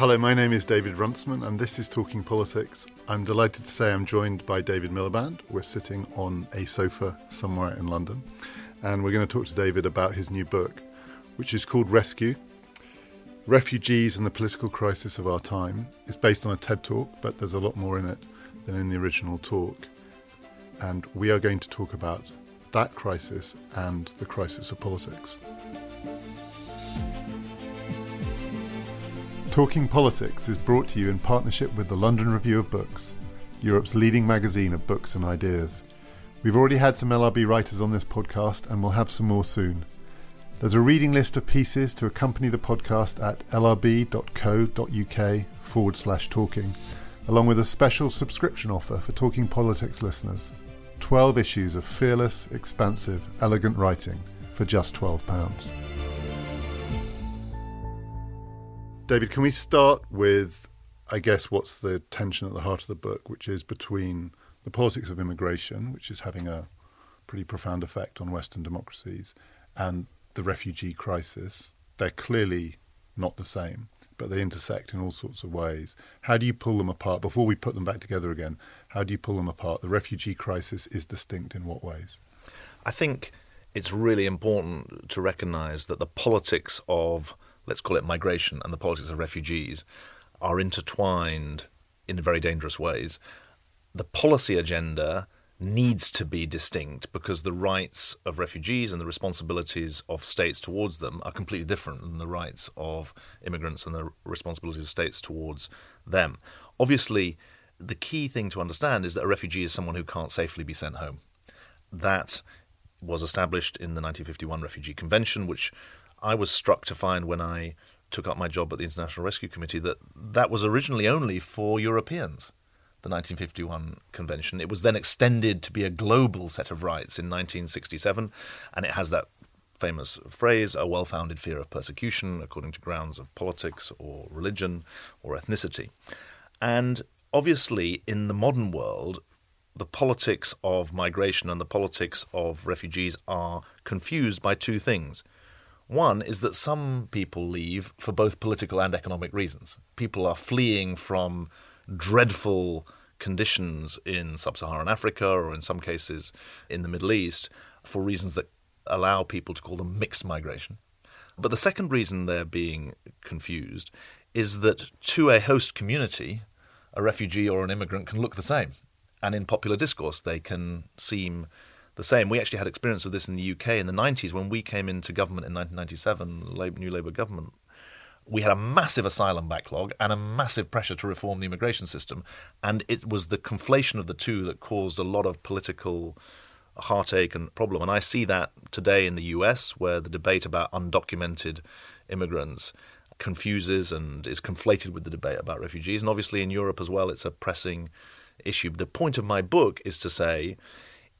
Hello, my name is David Runciman, and this is Talking Politics. I'm delighted to say I'm joined by David Miliband. We're sitting on a sofa somewhere in London, and we're going to talk to David about his new book, which is called Rescue Refugees and the Political Crisis of Our Time. It's based on a TED talk, but there's a lot more in it than in the original talk. And we are going to talk about that crisis and the crisis of politics. Talking Politics is brought to you in partnership with the London Review of Books, Europe's leading magazine of books and ideas. We've already had some LRB writers on this podcast and we'll have some more soon. There's a reading list of pieces to accompany the podcast at lrb.co.uk forward slash talking, along with a special subscription offer for Talking Politics listeners. 12 issues of fearless, expansive, elegant writing for just £12. David, can we start with, I guess, what's the tension at the heart of the book, which is between the politics of immigration, which is having a pretty profound effect on Western democracies, and the refugee crisis. They're clearly not the same, but they intersect in all sorts of ways. How do you pull them apart? Before we put them back together again, how do you pull them apart? The refugee crisis is distinct in what ways? I think it's really important to recognize that the politics of let's call it migration and the politics of refugees are intertwined in very dangerous ways. The policy agenda needs to be distinct because the rights of refugees and the responsibilities of states towards them are completely different than the rights of immigrants and the responsibilities of states towards them. Obviously, the key thing to understand is that a refugee is someone who can't safely be sent home. That was established in the 1951 Refugee Convention, which I was struck to find when I took up my job at the International Rescue Committee that that was originally only for Europeans. The 1951 convention. It was then extended to be a global set of rights in 1967, and it has that famous phrase a well founded fear of persecution according to grounds of politics or religion or ethnicity. And obviously, in the modern world, the politics of migration and the politics of refugees are confused by two things. One is that some people leave for both political and economic reasons. People are fleeing from dreadful conditions in sub Saharan Africa or, in some cases, in the Middle East for reasons that allow people to call them mixed migration. But the second reason they're being confused is that to a host community, a refugee or an immigrant can look the same. And in popular discourse, they can seem the same. We actually had experience of this in the UK in the 90s when we came into government in 1997, new Labour government. We had a massive asylum backlog and a massive pressure to reform the immigration system. And it was the conflation of the two that caused a lot of political heartache and problem. And I see that today in the US, where the debate about undocumented immigrants confuses and is conflated with the debate about refugees. And obviously in Europe as well, it's a pressing issue. The point of my book is to say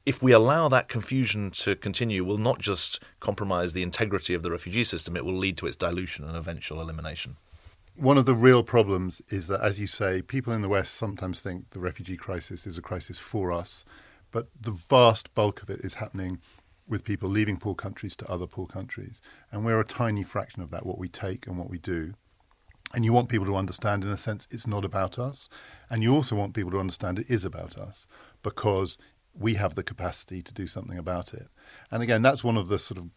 if we allow that confusion to continue, will not just compromise the integrity of the refugee system, it will lead to its dilution and eventual elimination. One of the real problems is that, as you say, people in the West sometimes think the refugee crisis is a crisis for us, but the vast bulk of it is happening with people leaving poor countries to other poor countries. And we're a tiny fraction of that, what we take and what we do. And you want people to understand, in a sense, it's not about us. And you also want people to understand it is about us because we have the capacity to do something about it. And again, that's one of the sort of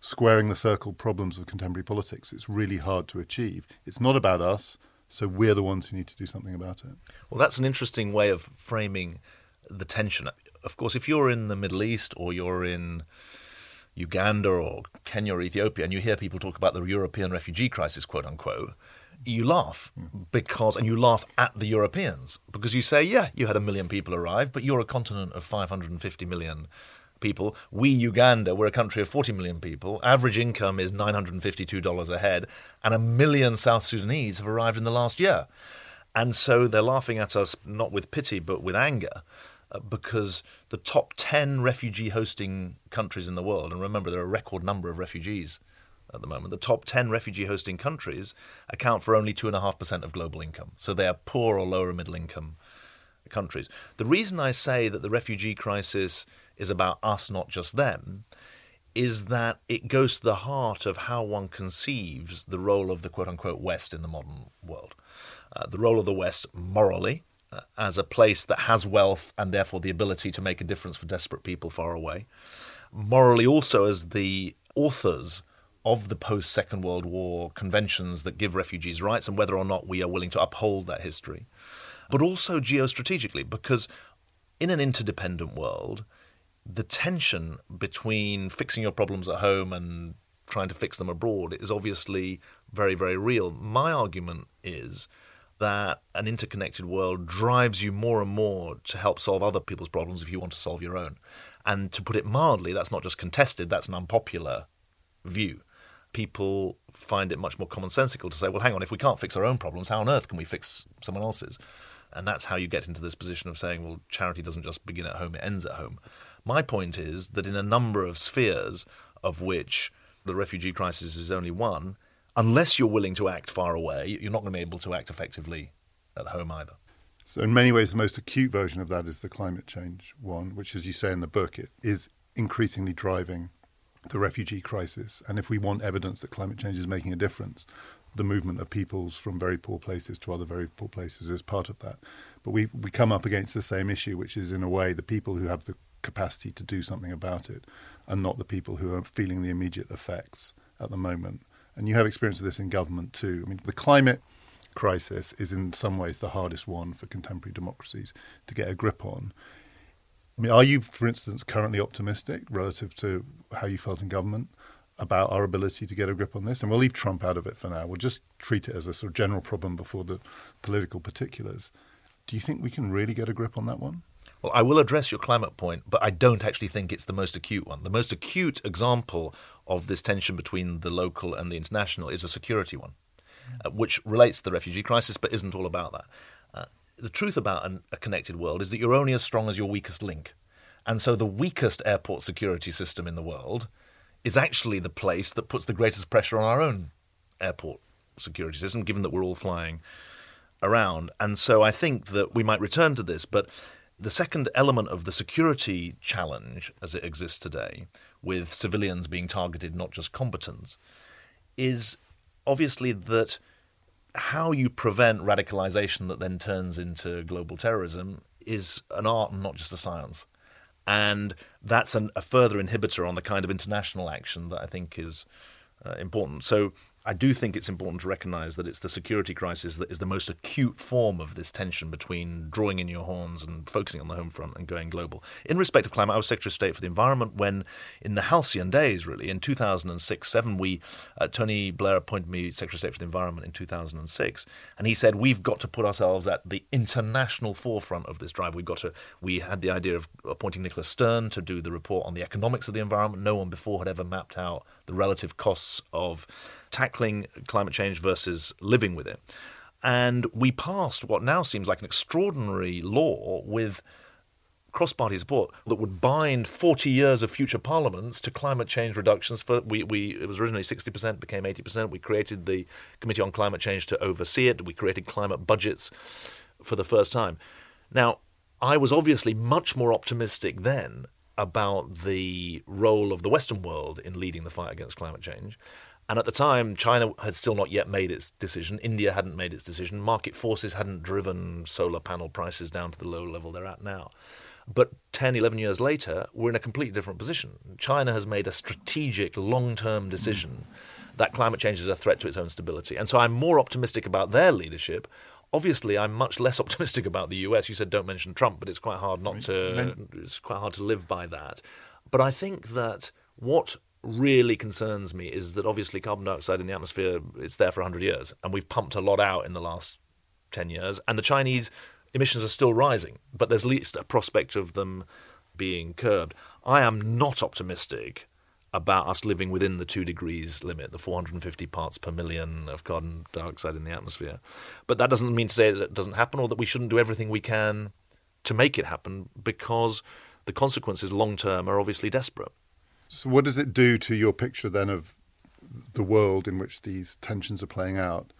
squaring the circle problems of contemporary politics. It's really hard to achieve. It's not about us, so we're the ones who need to do something about it. Well, that's an interesting way of framing the tension. Of course, if you're in the Middle East or you're in Uganda or Kenya or Ethiopia and you hear people talk about the European refugee crisis, quote unquote, you laugh because, and you laugh at the Europeans because you say, yeah, you had a million people arrive, but you're a continent of 550 million people. We, Uganda, we're a country of 40 million people. Average income is $952 a head, and a million South Sudanese have arrived in the last year. And so they're laughing at us not with pity, but with anger. Uh, because the top 10 refugee hosting countries in the world, and remember, there are a record number of refugees at the moment. The top 10 refugee hosting countries account for only 2.5% of global income. So they are poor or lower middle income countries. The reason I say that the refugee crisis is about us, not just them, is that it goes to the heart of how one conceives the role of the quote unquote West in the modern world. uh, the role of the West morally uh, as a place that has wealth and therefore the ability to make a difference for desperate people far away. Morally, also as the authors of the post Second World War conventions that give refugees rights and whether or not we are willing to uphold that history. But also geostrategically, because in an interdependent world, the tension between fixing your problems at home and trying to fix them abroad is obviously very, very real. My argument is that an interconnected world drives you more and more to help solve other people's problems if you want to solve your own. And to put it mildly, that's not just contested, that's an unpopular view. People find it much more commonsensical to say, well, hang on, if we can't fix our own problems, how on earth can we fix someone else's? And that's how you get into this position of saying, well, charity doesn't just begin at home, it ends at home. My point is that in a number of spheres, of which the refugee crisis is only one, unless you're willing to act far away, you're not going to be able to act effectively at home either. So, in many ways, the most acute version of that is the climate change one, which, as you say in the book, it is increasingly driving the refugee crisis. And if we want evidence that climate change is making a difference, the movement of peoples from very poor places to other very poor places is part of that. But we we come up against the same issue, which is in a way the people who have the capacity to do something about it and not the people who are feeling the immediate effects at the moment. And you have experience of this in government too. I mean, the climate crisis is in some ways the hardest one for contemporary democracies to get a grip on. I mean, are you, for instance, currently optimistic relative to how you felt in government about our ability to get a grip on this? And we'll leave Trump out of it for now. We'll just treat it as a sort of general problem before the political particulars. Do you think we can really get a grip on that one? Well, I will address your climate point, but I don't actually think it's the most acute one. The most acute example of this tension between the local and the international is a security one, uh, which relates to the refugee crisis but isn't all about that. Uh, the truth about an, a connected world is that you're only as strong as your weakest link. And so the weakest airport security system in the world is actually the place that puts the greatest pressure on our own airport security system, given that we're all flying around. And so I think that we might return to this, but the second element of the security challenge as it exists today, with civilians being targeted, not just combatants, is obviously that how you prevent radicalization that then turns into global terrorism is an art and not just a science. And that's an, a further inhibitor on the kind of international action that I think is uh, important. So I do think it's important to recognize that it's the security crisis that is the most acute form of this tension between drawing in your horns and focusing on the home front and going global. In respect of climate, I was Secretary of State for the Environment when, in the halcyon days, really, in 2006 7, we, uh, Tony Blair appointed me Secretary of State for the Environment in 2006, and he said, We've got to put ourselves at the international forefront of this drive. We've got to, we had the idea of appointing Nicholas Stern to do the report on the economics of the environment. No one before had ever mapped out the relative costs of tackling climate change versus living with it. And we passed what now seems like an extraordinary law with cross party support that would bind 40 years of future parliaments to climate change reductions. For we, we It was originally 60%, became 80%. We created the Committee on Climate Change to oversee it. We created climate budgets for the first time. Now, I was obviously much more optimistic then about the role of the Western world in leading the fight against climate change. And at the time, China had still not yet made its decision. India hadn't made its decision. Market forces hadn't driven solar panel prices down to the low level they're at now. But 10, 11 years later, we're in a completely different position. China has made a strategic, long term decision that climate change is a threat to its own stability. And so I'm more optimistic about their leadership. Obviously, I'm much less optimistic about the US. You said don't mention Trump, but it's quite hard not to. It's quite hard to live by that. But I think that what really concerns me is that obviously carbon dioxide in the atmosphere it's there for 100 years and we've pumped a lot out in the last 10 years and the Chinese emissions are still rising but there's at least a prospect of them being curbed I am not optimistic about us living within the 2 degrees limit the 450 parts per million of carbon dioxide in the atmosphere but that doesn't mean to say that it doesn't happen or that we shouldn't do everything we can to make it happen because the consequences long term are obviously desperate so, what does it do to your picture then of the world in which these tensions are playing out?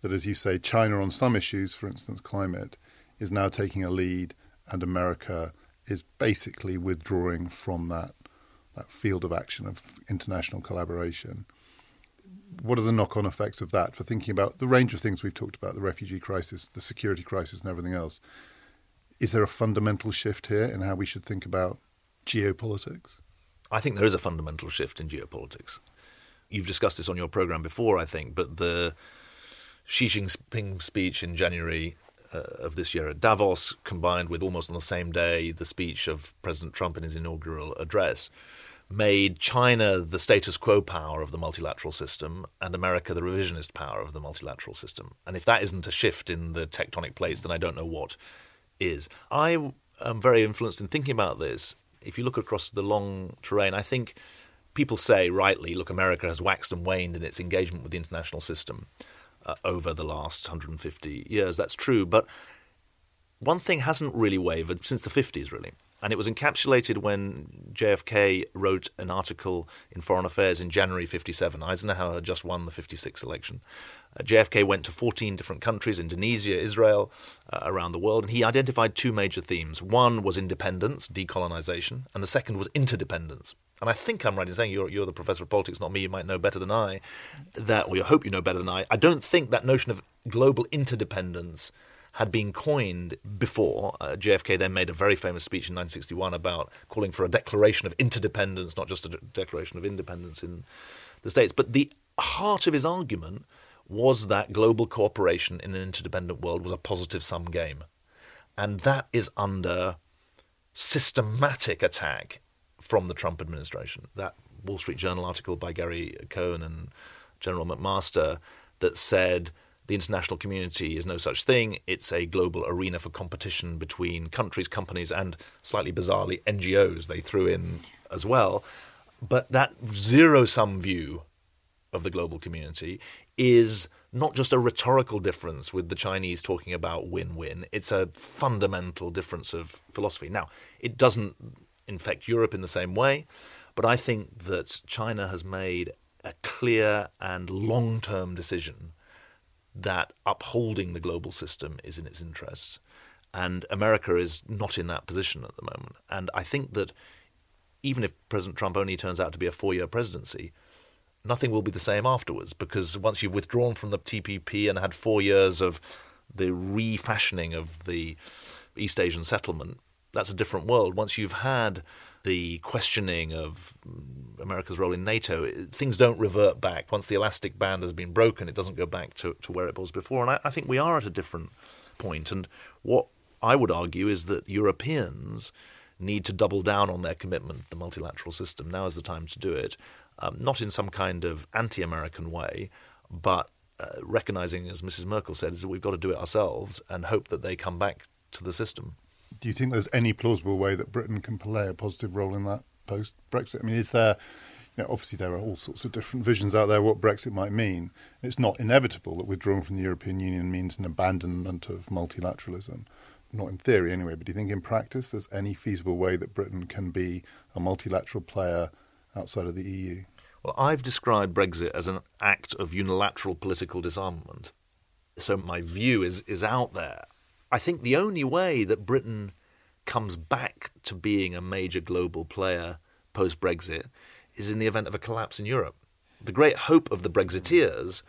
That, as you say, China on some issues, for instance, climate, is now taking a lead, and America is basically withdrawing from that that field of action of international collaboration. what are the knock on effects of that for thinking about the range of things we've talked about the refugee crisis, the security crisis, and everything else? Is there a fundamental shift here in how we should think about geopolitics? I think there is a fundamental shift in geopolitics. You've discussed this on your program before, I think, but the Xi Jinping speech in January uh, of this year at Davos, combined with almost on the same day the speech of President Trump in his inaugural address, made China the status quo power of the multilateral system and America the revisionist power of the multilateral system. And if that isn't a shift in the tectonic plates, then I don't know what is. I am very influenced in thinking about this. If you look across the long terrain, I think people say rightly, look, America has waxed and waned in its engagement with the international system uh, over the last 150 years. That's true. But one thing hasn't really wavered since the 50s, really. And it was encapsulated when JFK wrote an article in Foreign Affairs in January 57. Eisenhower had just won the 56 election. Uh, JFK went to 14 different countries, Indonesia, Israel, uh, around the world, and he identified two major themes. One was independence, decolonization, and the second was interdependence. And I think I'm right in saying you're, you're the professor of politics, not me. You might know better than I that, or you hope you know better than I. I don't think that notion of global interdependence had been coined before. Uh, JFK then made a very famous speech in 1961 about calling for a declaration of interdependence, not just a de- declaration of independence in the States. But the heart of his argument was that global cooperation in an interdependent world was a positive sum game. And that is under systematic attack from the Trump administration. That Wall Street Journal article by Gary Cohn and General McMaster that said the international community is no such thing. It's a global arena for competition between countries, companies, and slightly bizarrely, NGOs they threw in as well. But that zero sum view of the global community is not just a rhetorical difference with the Chinese talking about win win, it's a fundamental difference of philosophy. Now, it doesn't infect Europe in the same way, but I think that China has made a clear and long term decision that upholding the global system is in its interests. And America is not in that position at the moment. And I think that even if President Trump only turns out to be a four year presidency, nothing will be the same afterwards because once you've withdrawn from the TPP and had four years of the refashioning of the East Asian settlement, that's a different world. Once you've had the questioning of America's role in NATO, things don't revert back. Once the elastic band has been broken, it doesn't go back to, to where it was before. And I, I think we are at a different point. And what I would argue is that Europeans need to double down on their commitment to the multilateral system. Now is the time to do it, um, not in some kind of anti American way, but uh, recognizing, as Mrs. Merkel said, is that we've got to do it ourselves and hope that they come back to the system. Do you think there's any plausible way that Britain can play a positive role in that post Brexit? I mean, is there, you know, obviously there are all sorts of different visions out there what Brexit might mean. It's not inevitable that withdrawing from the European Union means an abandonment of multilateralism. Not in theory, anyway, but do you think in practice there's any feasible way that Britain can be a multilateral player outside of the EU? Well, I've described Brexit as an act of unilateral political disarmament. So my view is, is out there. I think the only way that Britain comes back to being a major global player post Brexit is in the event of a collapse in Europe. The great hope of the Brexiteers,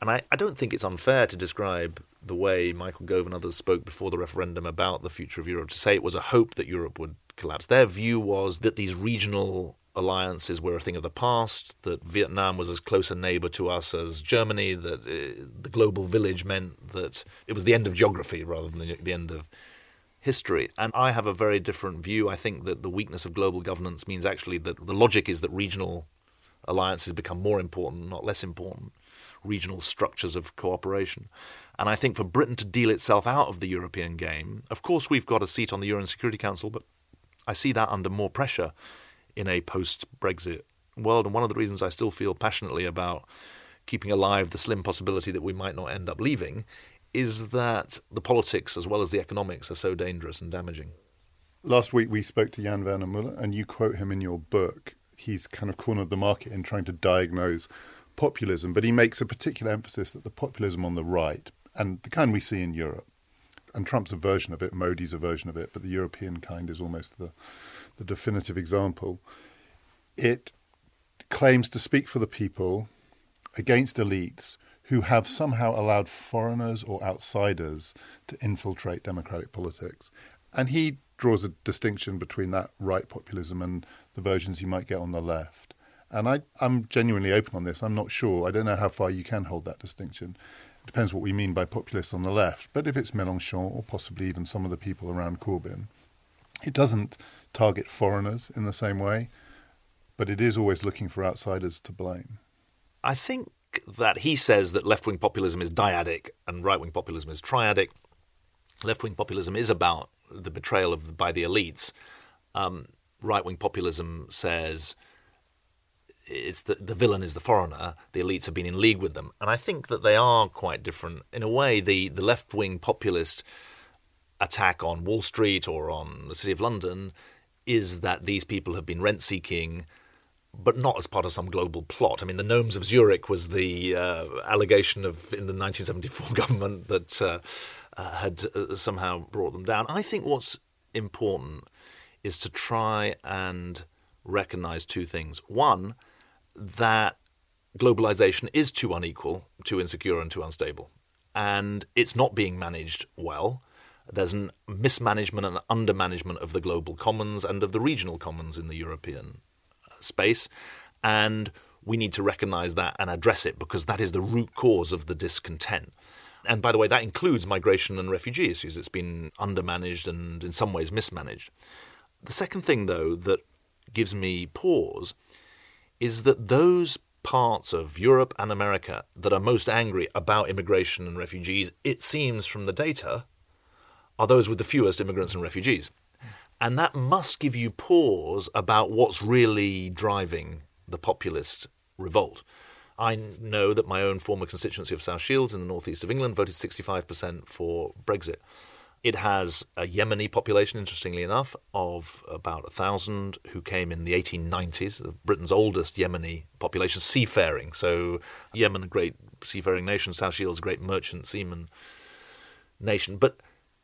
and I, I don't think it's unfair to describe the way Michael Gove and others spoke before the referendum about the future of Europe, to say it was a hope that Europe would collapse. Their view was that these regional alliances were a thing of the past, that Vietnam was as close a neighbor to us as Germany, that uh, the global village meant that it was the end of geography rather than the, the end of history. And I have a very different view. I think that the weakness of global governance means actually that the logic is that regional alliances become more important, not less important, regional structures of cooperation. And I think for Britain to deal itself out of the European game, of course, we've got a seat on the UN Security Council, but I see that under more pressure in a post Brexit world. And one of the reasons I still feel passionately about keeping alive the slim possibility that we might not end up leaving is that the politics as well as the economics are so dangerous and damaging. Last week we spoke to Jan Werner Muller, and you quote him in your book. He's kind of cornered the market in trying to diagnose populism, but he makes a particular emphasis that the populism on the right, and the kind we see in Europe, and Trump's a version of it, Modi's a version of it, but the European kind is almost the the definitive example. It claims to speak for the people against elites who have somehow allowed foreigners or outsiders to infiltrate democratic politics. And he draws a distinction between that right populism and the versions you might get on the left. And I, am genuinely open on this. I'm not sure. I don't know how far you can hold that distinction. It depends what we mean by populist on the left. But if it's Mélenchon or possibly even some of the people around Corbyn, it doesn't target foreigners in the same way, but it is always looking for outsiders to blame. I think that he says that left wing populism is dyadic and right wing populism is triadic. Left wing populism is about the betrayal of by the elites. Um, right wing populism says it's the the villain is the foreigner. The elites have been in league with them, and I think that they are quite different in a way. The the left wing populist attack on Wall Street or on the City of London is that these people have been rent seeking but not as part of some global plot. I mean, the Gnomes of Zurich was the uh, allegation of in the 1974 government that uh, uh, had uh, somehow brought them down. I think what's important is to try and recognize two things. One, that globalization is too unequal, too insecure, and too unstable, and it's not being managed well. There's a mismanagement and undermanagement of the global commons and of the regional commons in the European uh, space. And we need to recognize that and address it because that is the root cause of the discontent. And by the way, that includes migration and refugee issues. It's been undermanaged and in some ways mismanaged. The second thing, though, that gives me pause is that those parts of Europe and America that are most angry about immigration and refugees, it seems from the data, are those with the fewest immigrants and refugees. And that must give you pause about what's really driving the populist revolt. I know that my own former constituency of South Shields in the northeast of England voted 65% for Brexit. It has a Yemeni population, interestingly enough, of about 1,000 who came in the 1890s, Britain's oldest Yemeni population, seafaring. So, Yemen, a great seafaring nation, South Shields, a great merchant seaman nation. But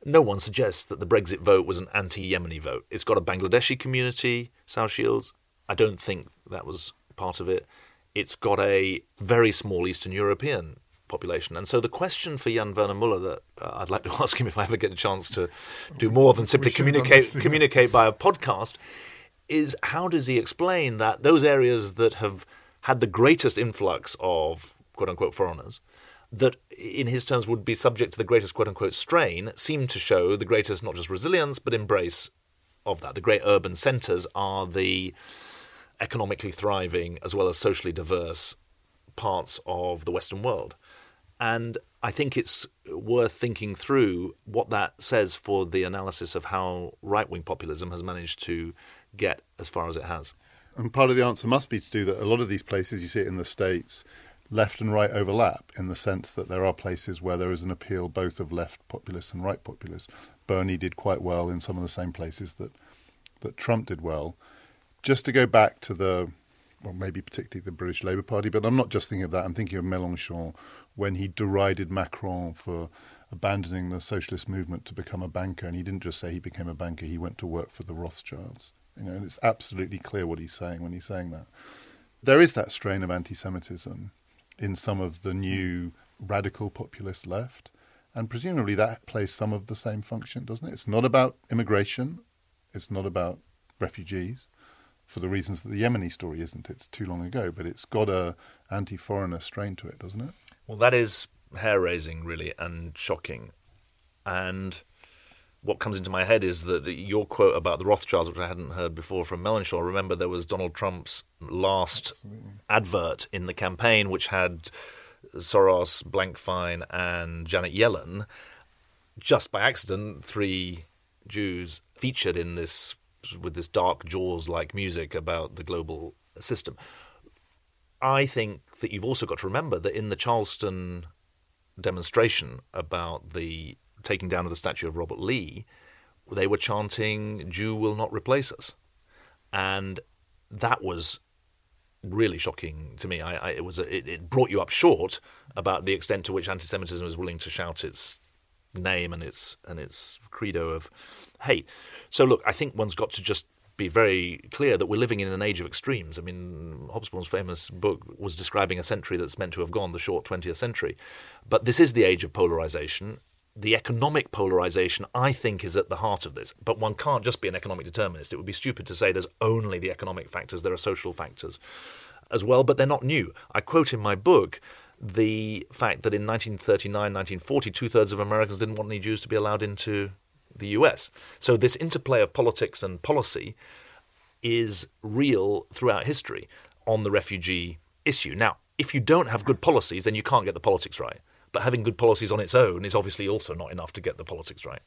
no one suggests that the Brexit vote was an anti Yemeni vote. It's got a Bangladeshi community, South Shields. I don't think that was part of it. It's got a very small Eastern European population. And so the question for Jan Werner Muller that uh, I'd like to ask him if I ever get a chance to do more than simply communicate communicate by a podcast is how does he explain that those areas that have had the greatest influx of quote unquote foreigners that, in his terms, would be subject to the greatest quote unquote strain seem to show the greatest not just resilience but embrace of that. The great urban centres are the economically thriving as well as socially diverse parts of the Western world. And I think it's worth thinking through what that says for the analysis of how right wing populism has managed to get as far as it has. And part of the answer must be to do that a lot of these places, you see it in the States, left and right overlap in the sense that there are places where there is an appeal both of left populists and right populists. Bernie did quite well in some of the same places that that Trump did well. Just to go back to the well, maybe particularly the British Labour Party, but I'm not just thinking of that. I'm thinking of Mélenchon when he derided Macron for abandoning the socialist movement to become a banker, and he didn't just say he became a banker; he went to work for the Rothschilds. You know, and it's absolutely clear what he's saying when he's saying that. There is that strain of anti-Semitism in some of the new radical populist left. And presumably that plays some of the same function, doesn't it? It's not about immigration, it's not about refugees, for the reasons that the Yemeni story isn't. It's too long ago, but it's got a anti-foreigner strain to it, doesn't it? Well, that is hair-raising, really, and shocking. And what comes into my head is that your quote about the Rothschilds, which I hadn't heard before from Mélenchon. Remember, there was Donald Trump's last Absolutely. advert in the campaign, which had Soros, Blankfein, and Janet Yellen. Just by accident, three Jews featured in this with this dark Jaws-like music about the global system. I think that you've also got to remember that in the Charleston demonstration about the taking down of the statue of Robert Lee, they were chanting, Jew will not replace us. And that was really shocking to me. I, I, it was a, it, it, brought you up short about the extent to which anti-Semitism is willing to shout its name and its and its credo of hate. So look, I think one's got to just be very clear that we're living in an age of extremes. I mean, Hobsbawm's famous book was describing a century that's meant to have gone, the short 20th century. But this is the age of polarization. The economic polarization, I think, is at the heart of this. But one can't just be an economic determinist. It would be stupid to say there's only the economic factors, there are social factors as well, but they're not new. I quote in my book the fact that in 1939, 1940, two thirds of Americans didn't want any Jews to be allowed into the US. So this interplay of politics and policy is real throughout history on the refugee issue. Now, if you don't have good policies, then you can't get the politics right. But having good policies on its own is obviously also not enough to get the politics right.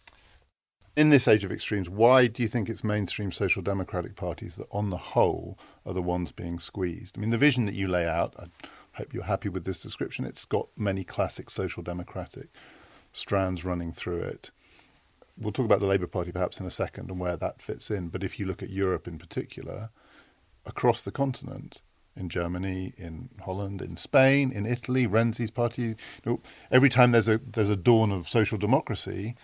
In this age of extremes, why do you think it's mainstream social democratic parties that, on the whole, are the ones being squeezed? I mean, the vision that you lay out, I hope you're happy with this description. It's got many classic social democratic strands running through it. We'll talk about the Labour Party perhaps in a second and where that fits in. But if you look at Europe in particular, across the continent, in Germany, in Holland, in Spain, in Italy, Renzi's party, you know, every time there's a there's a dawn of social democracy,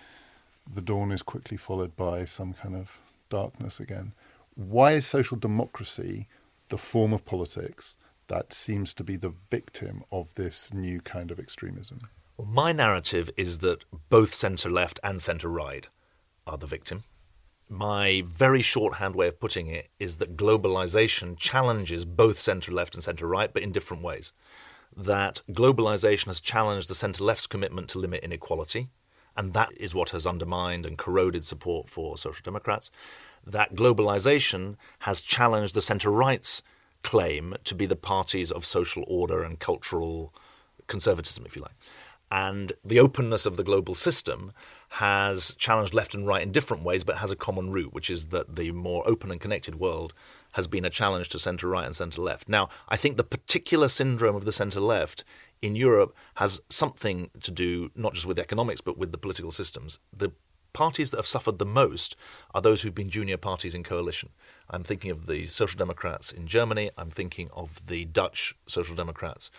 the dawn is quickly followed by some kind of darkness again. Why is social democracy the form of politics that seems to be the victim of this new kind of extremism? Well, my narrative is that both centre left and centre right are the victim. My very shorthand way of putting it is that globalization challenges both centre left and centre right, but in different ways. That globalization has challenged the centre left's commitment to limit inequality, and that is what has undermined and corroded support for social democrats. That globalization has challenged the centre right's claim to be the parties of social order and cultural conservatism, if you like. And the openness of the global system has challenged left and right in different ways, but has a common root, which is that the more open and connected world has been a challenge to centre right and centre left. Now, I think the particular syndrome of the centre left in Europe has something to do not just with economics, but with the political systems. The parties that have suffered the most are those who've been junior parties in coalition. I'm thinking of the Social Democrats in Germany, I'm thinking of the Dutch Social Democrats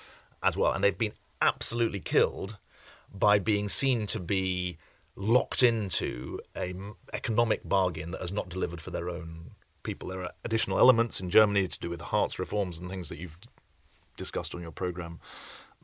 as well. And they've been absolutely killed by being seen to be locked into a economic bargain that has not delivered for their own people. There are additional elements in Germany to do with the Hartz reforms and things that you've discussed on your program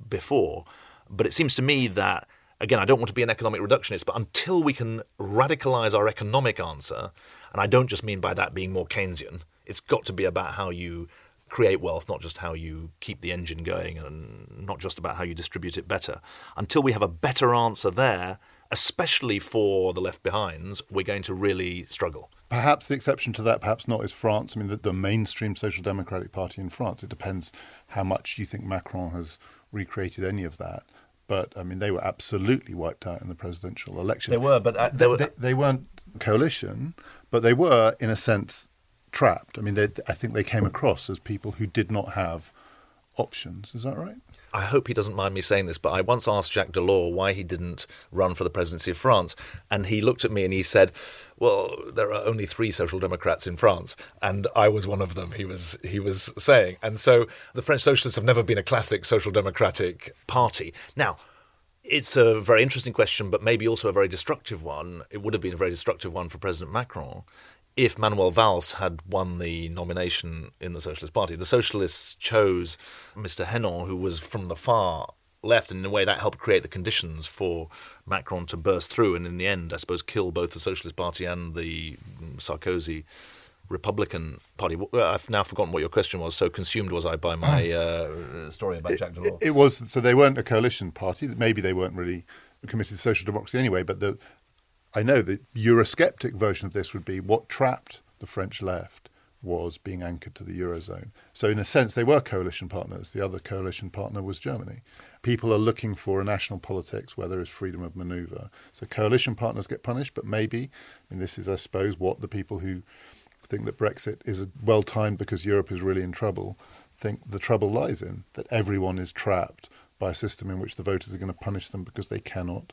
before. But it seems to me that again, I don't want to be an economic reductionist, but until we can radicalize our economic answer, and I don't just mean by that being more Keynesian, it's got to be about how you create wealth, not just how you keep the engine going and not just about how you distribute it better. Until we have a better answer there, especially for the left behinds, we're going to really struggle. Perhaps the exception to that, perhaps not, is France. I mean, the, the mainstream Social Democratic Party in France. It depends how much you think Macron has recreated any of that. But I mean, they were absolutely wiped out in the presidential election. They were, but uh, they, were... They, they, weren't coalition, but they were, in a sense, trapped. I mean, they, I think they came across as people who did not have options. Is that right? I hope he doesn't mind me saying this, but I once asked Jacques Delors why he didn't run for the presidency of France. And he looked at me and he said, Well, there are only three social democrats in France. And I was one of them, he was, he was saying. And so the French socialists have never been a classic social democratic party. Now, it's a very interesting question, but maybe also a very destructive one. It would have been a very destructive one for President Macron if Manuel Valls had won the nomination in the Socialist Party. The Socialists chose Mr. Hamon, who was from the far left, and in a way that helped create the conditions for Macron to burst through and, in the end, I suppose, kill both the Socialist Party and the Sarkozy Republican Party. I've now forgotten what your question was. So consumed was I by my uh, story about it, Jacques Delors. It was so they weren't a coalition party. Maybe they weren't really committed to social democracy anyway. But the I know the Eurosceptic version of this would be what trapped the French left was being anchored to the Eurozone. So, in a sense, they were coalition partners. The other coalition partner was Germany. People are looking for a national politics where there is freedom of manoeuvre. So, coalition partners get punished, but maybe, I mean, this is, I suppose, what the people who think that Brexit is well timed because Europe is really in trouble think the trouble lies in that everyone is trapped by a system in which the voters are going to punish them because they cannot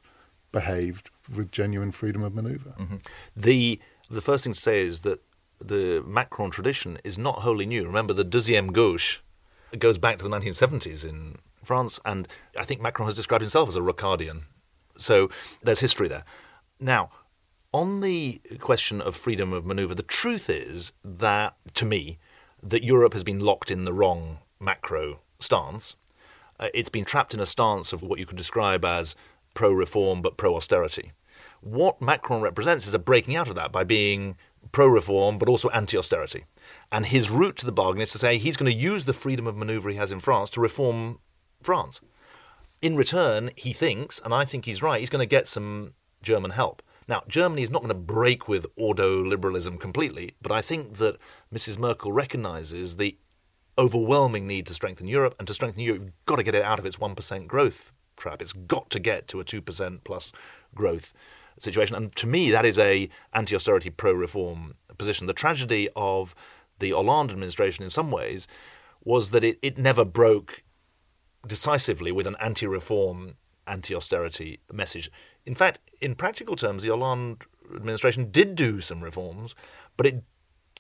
behaved with genuine freedom of maneuver. Mm-hmm. The the first thing to say is that the Macron tradition is not wholly new. Remember, the deuxième gauche goes back to the 1970s in France, and I think Macron has described himself as a Ricardian. So there's history there. Now, On the question of freedom of maneuver, the truth is that, to me, that Europe has been locked in the wrong macro stance. Uh, it's been trapped in a stance of what you could describe as pro reform but pro austerity. What Macron represents is a breaking out of that by being pro reform but also anti austerity. And his route to the bargain is to say he's going to use the freedom of maneuver he has in France to reform France. In return, he thinks, and I think he's right, he's going to get some German help. Now, Germany is not going to break with ordo liberalism completely, but I think that Mrs. Merkel recognizes the overwhelming need to strengthen Europe, and to strengthen Europe, you've got to get it out of its 1% growth It's got to get to a 2% plus growth situation. And to me, that is a anti-austerity, pro-reform position. The tragedy of the Hollande administration, in some ways, was that it, it never broke decisively with an anti-reform, anti-austerity message. In fact, in practical terms, the Hollande administration did do some reforms, but it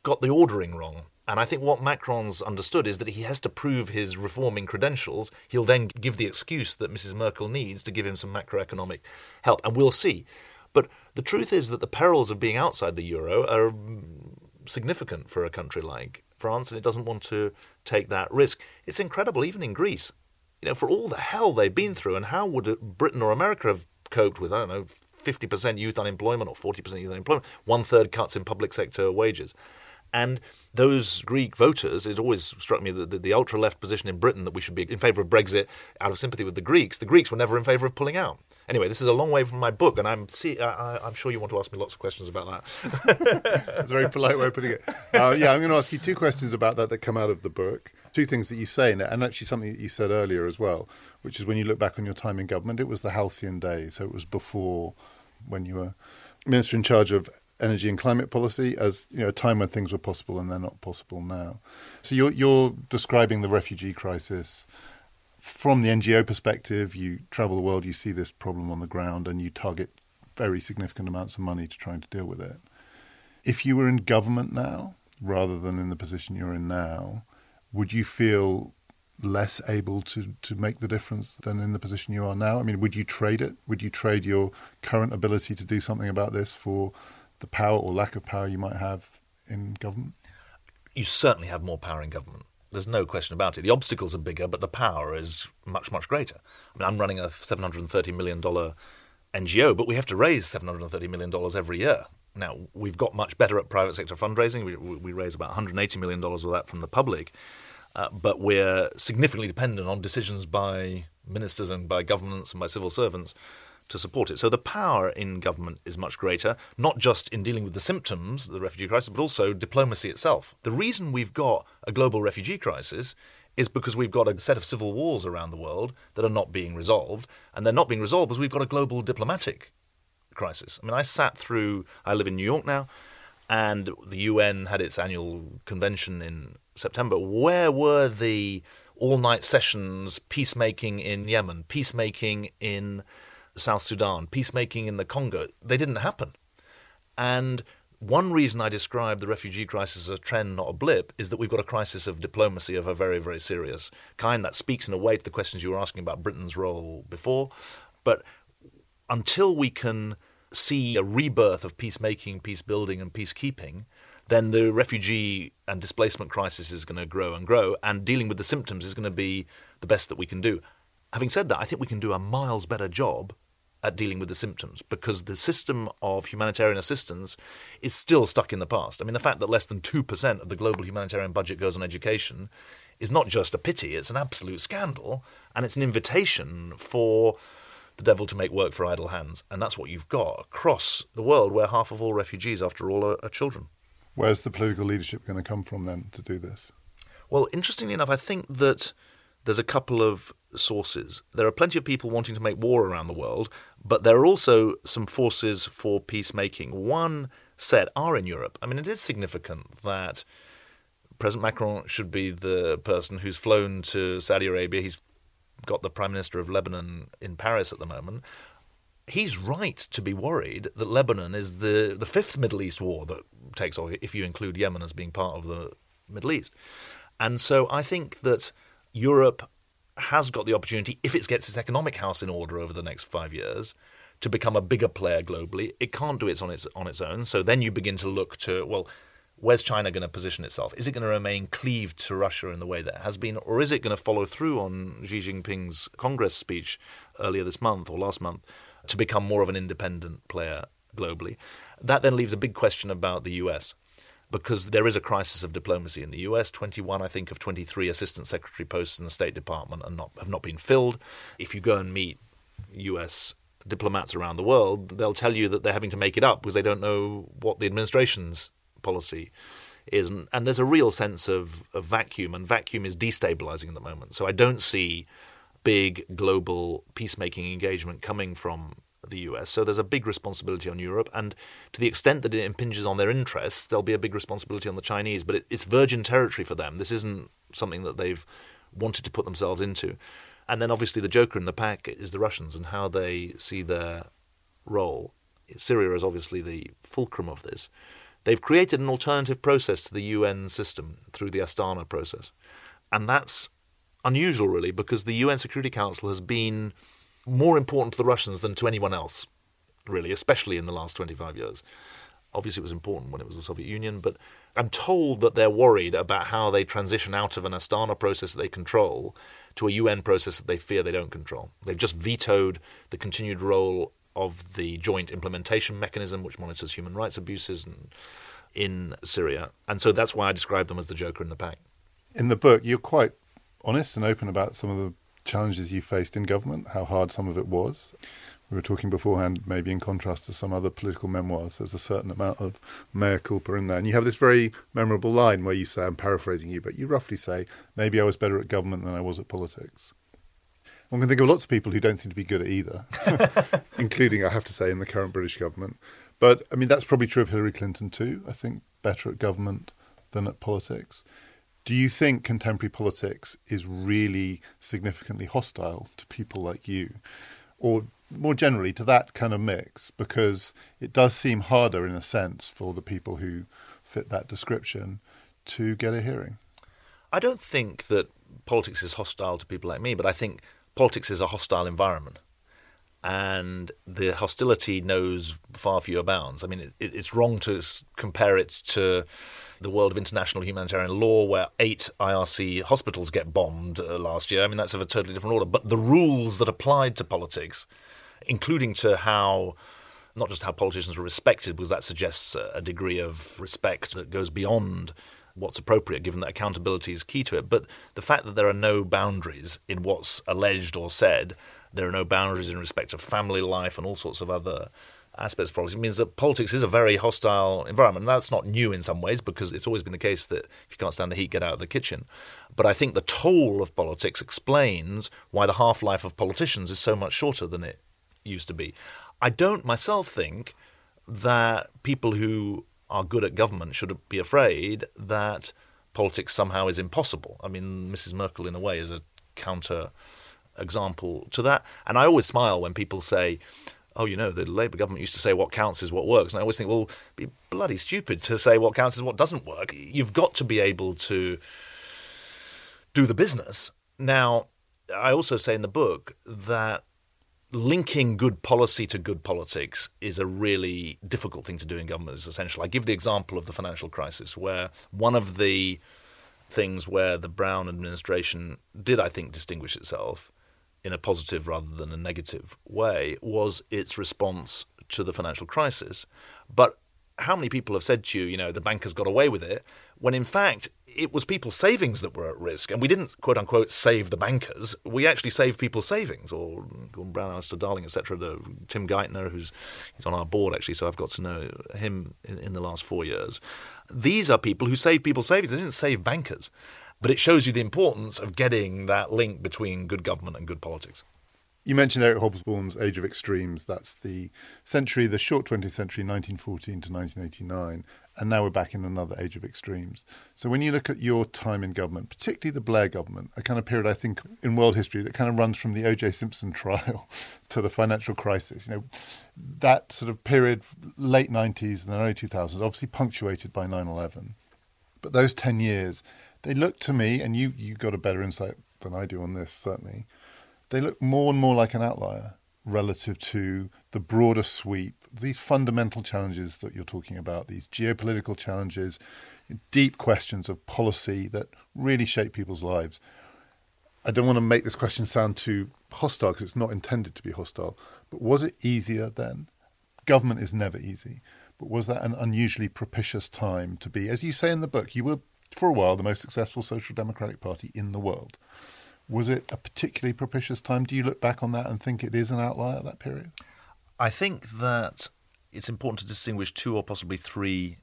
got the ordering wrong. And I think what Macron's understood is that he has to prove his reforming credentials. He'll then give the excuse that Mrs. Merkel needs to give him some macroeconomic help. And we'll see. But the truth is that the perils of being outside the euro are significant for a country like France, and it doesn't want to take that risk. It's incredible, even in Greece. You know, for all the hell they've been through, and how would Britain or America have coped with, I don't know, 50% youth unemployment or 40% youth unemployment, one third cuts in public sector wages. And those Greek voters, it always struck me that the, the ultra left position in Britain that we should be in favour of Brexit out of sympathy with the Greeks, the Greeks were never in favour of pulling out. Anyway, this is a long way from my book, and I'm see, I, am sure you want to ask me lots of questions about that. It's a very polite way of putting it. Uh, yeah, I'm going to ask you two questions about that that come out of the book. Two things that you say in it, and actually something that you said earlier as well, which is when you look back on your time in government, it was the halcyon days. So it was before when you were minister in charge of energy and climate policy as you know a time when things were possible and they're not possible now. So you're you're describing the refugee crisis from the NGO perspective, you travel the world, you see this problem on the ground, and you target very significant amounts of money to trying to deal with it. If you were in government now, rather than in the position you're in now, would you feel less able to, to make the difference than in the position you are now? I mean, would you trade it? Would you trade your current ability to do something about this for the power or lack of power you might have in government? You certainly have more power in government. There's no question about it. The obstacles are bigger, but the power is much, much greater. I mean, I'm running a $730 million NGO, but we have to raise $730 million every year. Now, we've got much better at private sector fundraising. We, we raise about $180 million of that from the public, uh, but we're significantly dependent on decisions by ministers and by governments and by civil servants to support it. So the power in government is much greater, not just in dealing with the symptoms, of the refugee crisis, but also diplomacy itself. The reason we've got a global refugee crisis is because we've got a set of civil wars around the world that are not being resolved, and they're not being resolved because we've got a global diplomatic crisis. I mean, I sat through, I live in New York now, and the UN had its annual convention in September. Where were the all night sessions, peacemaking in Yemen, peacemaking in South Sudan, peacemaking in the Congo, they didn't happen. And one reason I describe the refugee crisis as a trend, not a blip, is that we've got a crisis of diplomacy of a very, very serious kind that speaks in a way to the questions you were asking about Britain's role before. But until we can see a rebirth of peacemaking, peace building, and peacekeeping, then the refugee and displacement crisis is going to grow and grow, and dealing with the symptoms is going to be the best that we can do. Having said that, I think we can do a miles better job at dealing with the symptoms because the system of humanitarian assistance is still stuck in the past. I mean, the fact that less than 2% of the global humanitarian budget goes on education is not just a pity, it's an absolute scandal, and it's an invitation for the devil to make work for idle hands. And that's what you've got across the world, where half of all refugees, after all, are, are children. Where's the political leadership going to come from then to do this? Well, interestingly enough, I think that there's a couple of sources. There are plenty of people wanting to make war around the world, but there are also some forces for peacemaking. One set are in Europe. I mean, it is significant that President Macron should be the person who's flown to Saudi Arabia. He's got the Prime Minister of Lebanon in Paris at the moment. He's right to be worried that Lebanon is the, the fifth Middle East war that takes off, if you include Yemen as being part of the Middle East. And so I think that Europe has got the opportunity, if it gets its economic house in order over the next five years, to become a bigger player globally. It can't do it on its on its own. So then you begin to look to well, where's China going to position itself? Is it going to remain cleaved to Russia in the way that it has been, or is it going to follow through on Xi Jinping's Congress speech earlier this month or last month to become more of an independent player globally? That then leaves a big question about the US. Because there is a crisis of diplomacy in the US. 21, I think, of 23 assistant secretary posts in the State Department are not, have not been filled. If you go and meet US diplomats around the world, they'll tell you that they're having to make it up because they don't know what the administration's policy is. And there's a real sense of, of vacuum, and vacuum is destabilizing at the moment. So I don't see big global peacemaking engagement coming from the US. So there's a big responsibility on Europe, and to the extent that it impinges on their interests, there'll be a big responsibility on the Chinese. But it, it's virgin territory for them. This isn't something that they've wanted to put themselves into. And then obviously the joker in the pack is the Russians and how they see their role. Syria is obviously the fulcrum of this. They've created an alternative process to the UN system through the Astana process. And that's unusual, really, because the UN Security Council has been more important to the Russians than to anyone else, really, especially in the last 25 years. Obviously, it was important when it was the Soviet Union, but I'm told that they're worried about how they transition out of an Astana process that they control to a UN process that they fear they don't control. They've just vetoed the continued role of the joint implementation mechanism, which monitors human rights abuses in, in Syria. And so that's why I describe them as the joker in the pack. In the book, you're quite honest and open about some of the challenges you faced in government, how hard some of it was. We were talking beforehand, maybe in contrast to some other political memoirs, there's a certain amount of mea culpa in there. And you have this very memorable line where you say, I'm paraphrasing you, but you roughly say, maybe I was better at government than I was at politics. One can think of lots of people who don't seem to be good at either, including, I have to say, in the current British government. But I mean, that's probably true of Hillary Clinton too. I think better at government than at politics. Do you think contemporary politics is really significantly hostile to people like you? Or more generally to that kind of mix? Because it does seem harder, in a sense, for the people who fit that description to get a hearing. I don't think that politics is hostile to people like me, but I think politics is a hostile environment. And the hostility knows far fewer bounds. I mean, it, it's wrong to compare it to the world of international humanitarian law, where eight IRC hospitals get bombed uh, last year. I mean, that's of a totally different order. But the rules that applied to politics, including to how not just how politicians are respected, because that suggests a degree of respect that goes beyond what's appropriate, given that accountability is key to it. But the fact that there are no boundaries in what's alleged or said, there are no boundaries in respect of family life and all sorts of other aspects of politics. It means that politics is a very hostile environment. And that's not new in some ways because it's always been the case that if you can't stand the heat, get out of the kitchen. But I think the toll of politics explains why the half life of politicians is so much shorter than it used to be. I don't myself think that people who are good at government should be afraid that politics somehow is impossible. I mean, Mrs. Merkel, in a way, is a counter example to that. And I always smile when people say, oh, you know, the Labour government used to say what counts is what works. And I always think, well, be bloody stupid to say what counts is what doesn't work. You've got to be able to do the business. Now, I also say in the book that linking good policy to good politics is a really difficult thing to do in government. Is essential. I give the example of the financial crisis, where one of the things where the Brown administration did, I think, distinguish itself in a positive rather than a negative way was its response to the financial crisis. But how many people have said to you, you know, the bankers got away with it, when in fact it was people's savings that were at risk. And we didn't, quote unquote, save the bankers. We actually saved people's savings, or Gordon Brown, Alistair Darling, etc. The Tim Geithner, who's he's on our board actually, so I've got to know him in, in the last four years. These are people who saved people's savings. They didn't save bankers. But it shows you the importance of getting that link between good government and good politics. You mentioned Eric Hobsbawm's Age of Extremes. That's the century, the short 20th century, 1914 to 1989. And now we're back in another age of extremes. So when you look at your time in government, particularly the Blair government, a kind of period I think in world history that kind of runs from the O.J. Simpson trial to the financial crisis, you know, that sort of period, late 90s and early 2000s, obviously punctuated by 9/11. But those 10 years, they look to me, and you you got a better insight than I do on this certainly. They look more and more like an outlier. relative to the broader sweep, these fundamental challenges that you're talking about, these geopolitical challenges, deep questions of policy that really shape people's lives. I don't want to make this question sound too hostile because it's not intended to be hostile, but was it easier then? Government is never easy, but was that an unusually propitious time to be, as you say in the book, you were for a while the most successful social democratic party in the world. Was it a particularly propitious time? Do you look back on that and think it is an outlier, at that period? I think that it's important to distinguish two or possibly three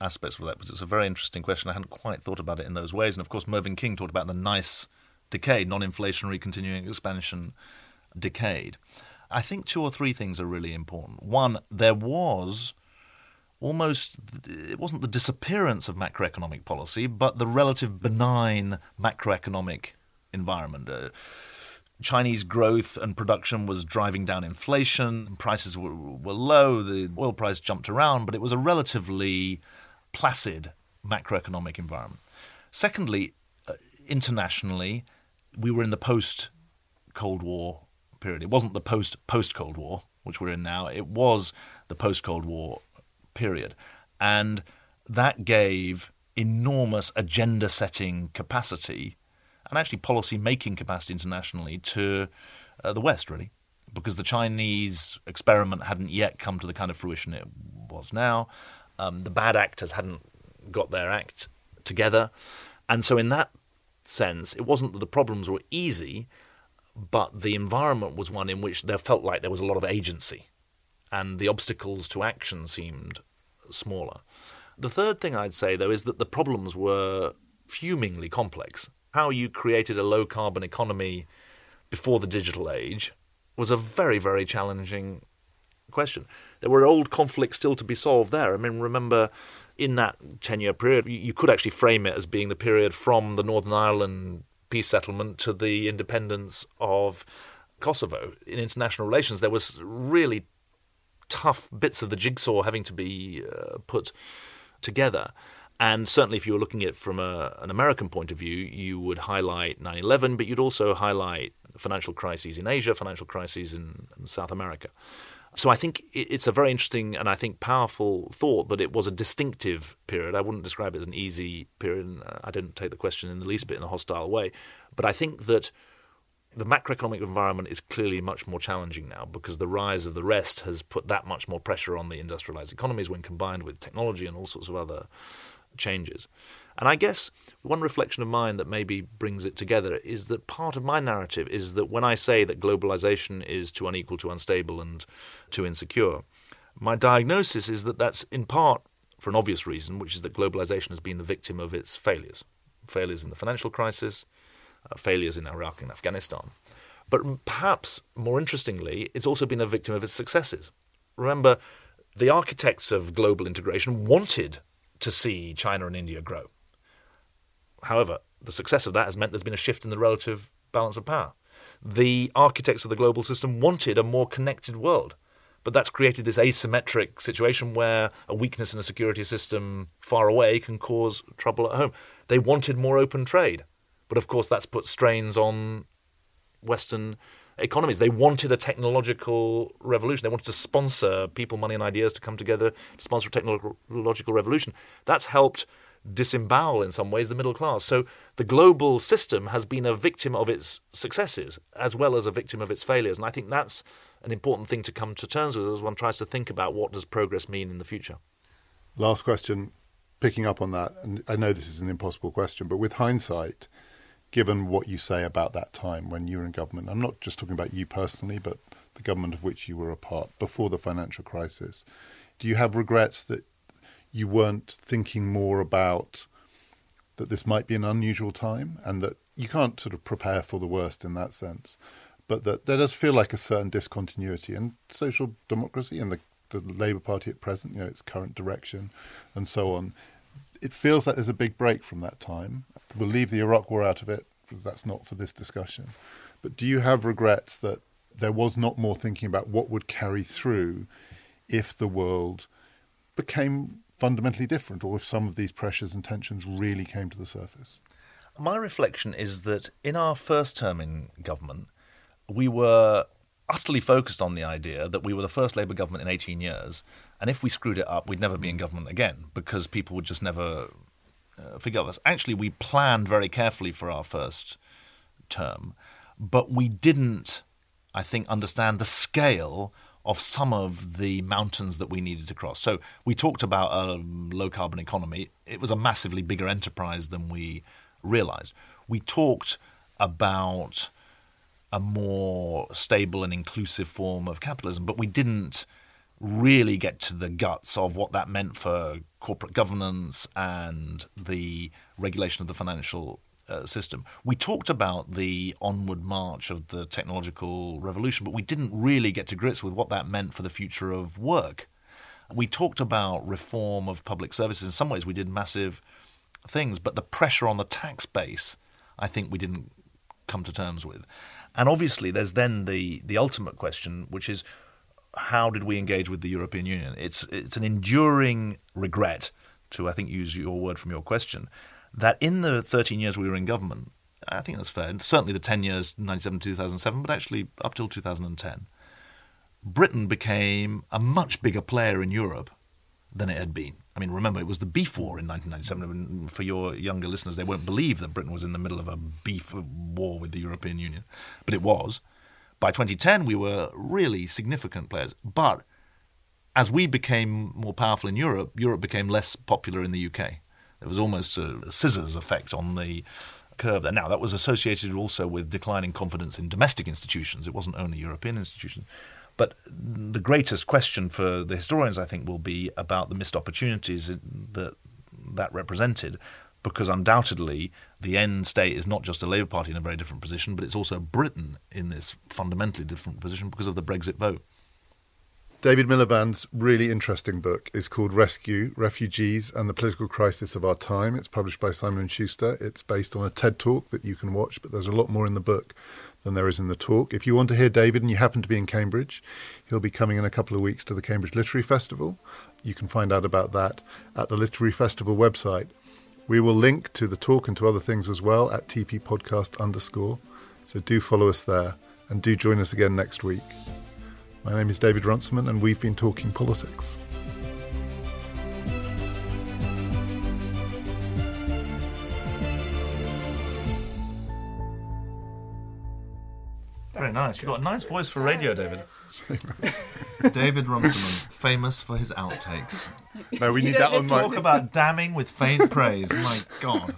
aspects of that because it's a very interesting question. I hadn't quite thought about it in those ways. And of course, Mervyn King talked about the nice decade, non inflationary continuing expansion decade. I think two or three things are really important. One, there was almost it wasn't the disappearance of macroeconomic policy, but the relative benign macroeconomic environment. Uh, Chinese growth and production was driving down inflation. Prices were, were low. The oil price jumped around, but it was a relatively placid macroeconomic environment. Secondly, uh, internationally, we were in the post Cold War period. It wasn't the post post Cold War, which we're in now. It was the post Cold War period. And that gave enormous agenda setting capacity and actually policy making capacity internationally to uh, the West, really, because the Chinese experiment hadn't yet come to the kind of fruition it was now. Um, the bad actors hadn't got their act together. And so, in that sense, it wasn't that the problems were easy, but the environment was one in which there felt like there was a lot of agency and the obstacles to action seemed smaller. The third thing I'd say, though, is that the problems were fumingly complex. How you created a low carbon economy before the digital age was a very, very challenging question. There were old conflicts still to be solved there. I mean, remember in that 10 year period, you could actually frame it as being the period from the Northern Ireland peace settlement to the independence of Kosovo. In international relations, there was really tough bits of the jigsaw having to be uh, put together. And certainly, if you were looking at it from a, an American point of view, you would highlight 9 11, but you'd also highlight financial crises in Asia, financial crises in, in South America. So I think it's a very interesting and I think powerful thought that it was a distinctive period. I wouldn't describe it as an easy period. I didn't take the question in the least bit in a hostile way. But I think that the macroeconomic environment is clearly much more challenging now because the rise of the rest has put that much more pressure on the industrialized economies when combined with technology and all sorts of other changes. And I guess one reflection of mine that maybe brings it together is that part of my narrative is that when I say that globalization is too unequal, too unstable, and too insecure, my diagnosis is that that's in part for an obvious reason, which is that globalization has been the victim of its failures failures in the financial crisis, Uh, failures in Iraq and Afghanistan. But perhaps more interestingly, it's also been a victim of its successes. Remember, the architects of global integration wanted to see China and India grow. However, the success of that has meant there's been a shift in the relative balance of power. The architects of the global system wanted a more connected world, but that's created this asymmetric situation where a weakness in a security system far away can cause trouble at home. They wanted more open trade. But of course, that's put strains on Western economies. They wanted a technological revolution. They wanted to sponsor people, money, and ideas to come together to sponsor a technological revolution. That's helped disembowel, in some ways, the middle class. So the global system has been a victim of its successes as well as a victim of its failures. And I think that's an important thing to come to terms with as one tries to think about what does progress mean in the future. Last question, picking up on that, and I know this is an impossible question, but with hindsight, given what you say about that time when you were in government. I'm not just talking about you personally, but the government of which you were a part before the financial crisis. Do you have regrets that you weren't thinking more about that this might be an unusual time and that you can't sort of prepare for the worst in that sense, but that there does feel like a certain discontinuity in social democracy and the, the Labour Party at present, you know, its current direction and so on. It feels like there's a big break from that time we'll leave the Iraq War out of it. That's not for this discussion. But do you have regrets that there was not more thinking about what would carry through if the world became fundamentally different, or if some of these pressures and tensions really came to the surface? My reflection is that in our first term in government, we were utterly focused on the idea that we were the first Labour government in 18 years, and if we screwed it up, we'd never be in government again because people would just never uh, forgive us. Actually, we planned very carefully for our first term, but we didn't, I think, understand the scale of some of the mountains that we needed to cross. So we talked about a low carbon economy. It was a massively bigger enterprise than we realized. We talked about a more stable and inclusive form of capitalism, but we didn't really get to the guts of what that meant for corporate governance and the regulation of the financial uh, system. We talked about the onward march of the technological revolution, but we didn't really get to grips with what that meant for the future of work. We talked about reform of public services. In some ways, we did massive things, but the pressure on the tax base, I think we didn't come to terms with. And obviously, there's then the the ultimate question, which is how did we engage with the European Union? It's it's an enduring regret, to I think use your word from your question, that in the 13 years we were in government, I think that's fair. Certainly the 10 years, 97 2007, but actually up till 2010, Britain became a much bigger player in Europe than it had been. I mean, remember, it was the beef war in 1997. For your younger listeners, they won't believe that Britain was in the middle of a beef war with the European Union, but it was. By 2010, we were really significant players. But as we became more powerful in Europe, Europe became less popular in the UK. There was almost a scissors effect on the curve there. Now, that was associated also with declining confidence in domestic institutions. It wasn't only European institutions. But the greatest question for the historians, I think, will be about the missed opportunities that that represented, because undoubtedly the end state is not just a Labour Party in a very different position, but it's also Britain in this fundamentally different position because of the Brexit vote. David Miliband's really interesting book is called Rescue Refugees and the Political Crisis of Our Time. It's published by Simon & Schuster. It's based on a TED talk that you can watch, but there's a lot more in the book than there is in the talk. If you want to hear David and you happen to be in Cambridge, he'll be coming in a couple of weeks to the Cambridge Literary Festival. You can find out about that at the Literary Festival website. We will link to the talk and to other things as well at TP Podcast underscore. So do follow us there and do join us again next week. My name is David Runciman and we've been talking politics. Very nice. You've got a nice voice for radio, David. David Runciman, famous for his outtakes. No, we need that on my. Talk about damning with faint praise. My God.